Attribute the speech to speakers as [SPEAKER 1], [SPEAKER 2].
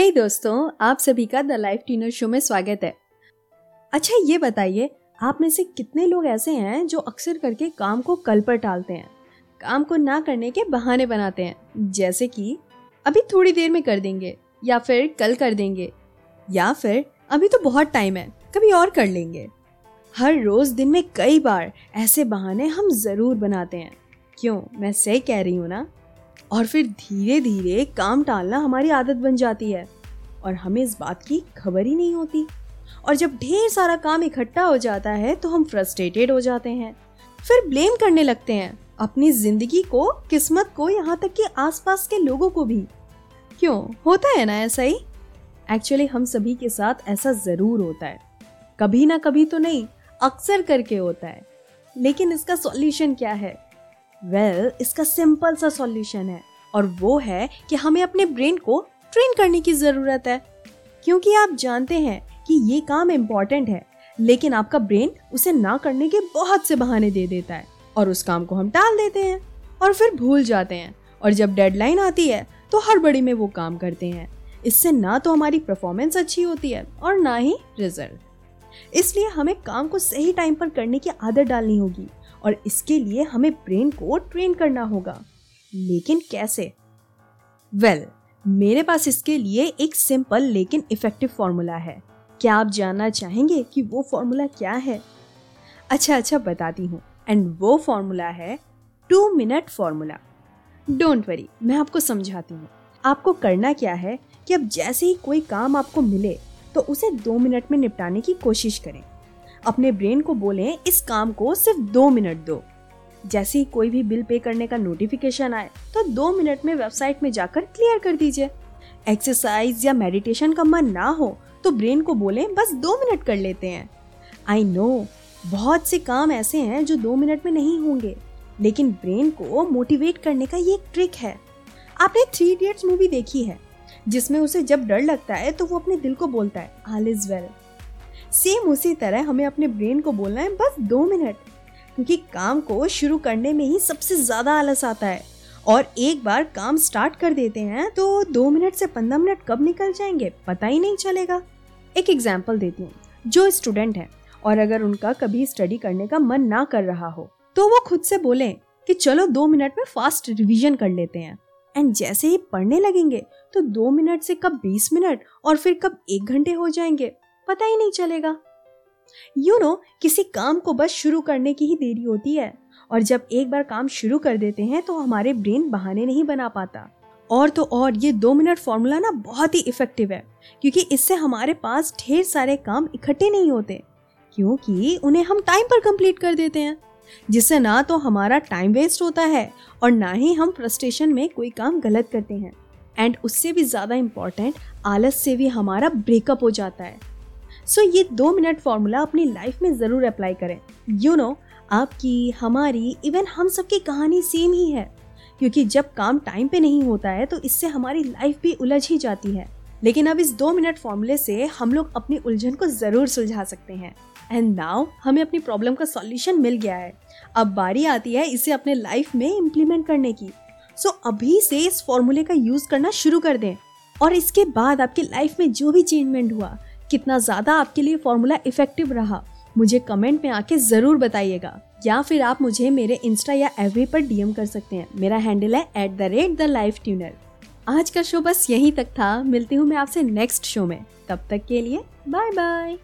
[SPEAKER 1] हे hey दोस्तों, आप सभी का द लाइफ टीनर शो में स्वागत है। अच्छा ये बताइए, आप में से कितने लोग ऐसे हैं जो अक्सर करके काम को कल पर टालते हैं, काम को ना करने के बहाने बनाते हैं? जैसे कि, अभी थोड़ी देर में कर देंगे, या फिर कल कर देंगे, या फिर अभी तो बहुत टाइम है, कभी और कर लेंगे। हर रोज दिन में कई बार ऐसे बहाने हम ज़रूर बनाते हैं। क्यों? मैं सही कह रही हूँ ना? और फिर धीरे धीरे काम टालना हमारी आदत बन जाती है। और हमें इस बात की खबर ही नहीं होती। और जब ढेर सारा काम इकट्ठा हो जाता है तो हम फ्रस्ट्रेटेड हो जाते हैं। फिर ब्लेम करने लगते हैं। अपनी ज़िंदगी को, किस्मत को, यहाँ तक कि आसपास के लोगों को भी। क्यों? होता है ना ऐसा ही? एक्चुअली हम सभी के साथ ऐसा ज़रूर होता है। कभी ना कभी तो नहीं, अक्सर करके होता है। लेकिन इसका सॉल्यूशन क्या है? वेल well, इसका सिंपल सा सॉल्यूशन है। और वो है कि हमें अपने ब्रेन को ट्रेन करने की ज़रूरत है। क्योंकि आप जानते हैं कि ये काम इंपॉर्टेंट है लेकिन आपका ब्रेन उसे ना करने के बहुत से बहाने दे देता है और उस काम को हम टाल देते हैं और फिर भूल जाते हैं। और जब डेडलाइन आती है तो हर बड़ी में वो काम करते हैं। इससे ना तो हमारी परफॉर्मेंस अच्छी होती है और ना ही रिज़ल्ट इसलिए हमें काम को सही टाइम पर करने की आदत डालनी होगी। और इसके लिए हमें ब्रेन को ट्रेन करना होगा। लेकिन कैसे? वेल well, मेरे पास इसके लिए एक सिंपल लेकिन इफ़ेक्टिव फॉर्मूला है। क्या आप जानना चाहेंगे कि वो फॉर्मूला क्या है? अच्छा अच्छा बताती हूँ। एंड वो फॉर्मूला है two minute formula don't worry मैं आपको समझाती हूँ। आपको करना क्या है कि अब जैसे ही कोई काम आपको मिले तो उसे दो मिनट में निपटाने की कोशिश करें। अपने ब्रेन को बोलें, इस काम को सिर्फ़ दो मिनट दो। जैसे ही कोई भी बिल पे करने का नोटिफिकेशन आए तो दो मिनट में वेबसाइट में जाकर क्लियर कर दीजिए। एक्सरसाइज या मेडिटेशन का मन ना हो तो ब्रेन को बोलें, बस दो मिनट कर लेते हैं। आई नो बहुत से काम ऐसे हैं जो दो मिनट में नहीं होंगे, लेकिन ब्रेन को मोटिवेट करने का ये एक ट्रिक है। आपने थ्री इडियट्स मूवी देखी है, जिसमें उसे जब डर लगता है तो वो अपने दिल को बोलता है ऑल इज़ वेल सेम उसी तरह हमें अपने ब्रेन को बोलना है, बस दो मिनट। क्योंकि काम को शुरू करने में ही सबसे ज़्यादा आलस आता है। और एक बार काम स्टार्ट कर देते हैं तो दो मिनट से पंद्रह मिनट कब निकल जाएँगे, पता ही नहीं चलेगा। एक एग्ज़ाम्पल देती हूँ, जो स्टूडेंट है, और अगर उनका कभी स्टडी करने का मन ना कर रहा हो तो वो खुद से बोले कि चलो दो मिनट में फास्ट रिवीजन कर लेते हैं। एंड जैसे ही पढ़ने लगेंगे तो दो मिनट से कब बीस मिनट और फिर कब एक घंटे हो जाएँगे। पता ही नहीं चलेगा। यू you नो know, किसी काम को बस शुरू करने की ही देरी होती है और जब एक बार काम शुरू कर देते हैं तो हमारे ब्रेन बहाने नहीं बना पाता। और तो और ये दो मिनट फॉर्मूला ना बहुत ही इफ़ेक्टिव है क्योंकि इससे हमारे पास ढेर सारे काम इकट्ठे नहीं होते क्योंकि उन्हें हम टाइम पर कंप्लीट कर देते हैं। जिससे ना तो हमारा टाइम वेस्ट होता है और ना ही हम फ्रस्ट्रेशन में कोई काम गलत करते हैं। एंड उससे भी ज़्यादा इंपॉर्टेंट आलस से भी हमारा ब्रेकअप हो जाता है। सो ये दो मिनट फार्मूला अपनी लाइफ में ज़रूर अप्लाई करें। यू नो आपकी हमारी इवन हम सबकी कहानी सेम ही है। क्योंकि जब काम टाइम पे नहीं होता है तो इससे हमारी लाइफ भी उलझ ही जाती है। लेकिन अब इस दो मिनट फॉर्मूले से हम लोग अपनी उलझन को ज़रूर सुलझा सकते हैं। एंड नाउ हमें अपनी प्रॉब्लम का सॉल्यूशन मिल गया है। अब बारी आती है इसे अपने लाइफ में इम्प्लीमेंट करने की। सो so, अभी से इस फॉर्मूले का यूज़ करना शुरू कर दें। और इसके बाद आपकी लाइफ में जो भी चेंजमेंट हुआ कितना ज़्यादा आपके लिए फॉर्मूला इफ़ेक्टिव रहा, मुझे कमेंट में आके ज़रूर बताइएगा। या फिर आप मुझे मेरे इंस्टा या एफ़ पर डीएम कर सकते हैं। मेरा हैंडल है at the rate the life tuner आज का शो बस यहीं तक था। मिलती हूँ मैं आपसे नेक्स्ट शो में। तब तक के लिए बाय बाय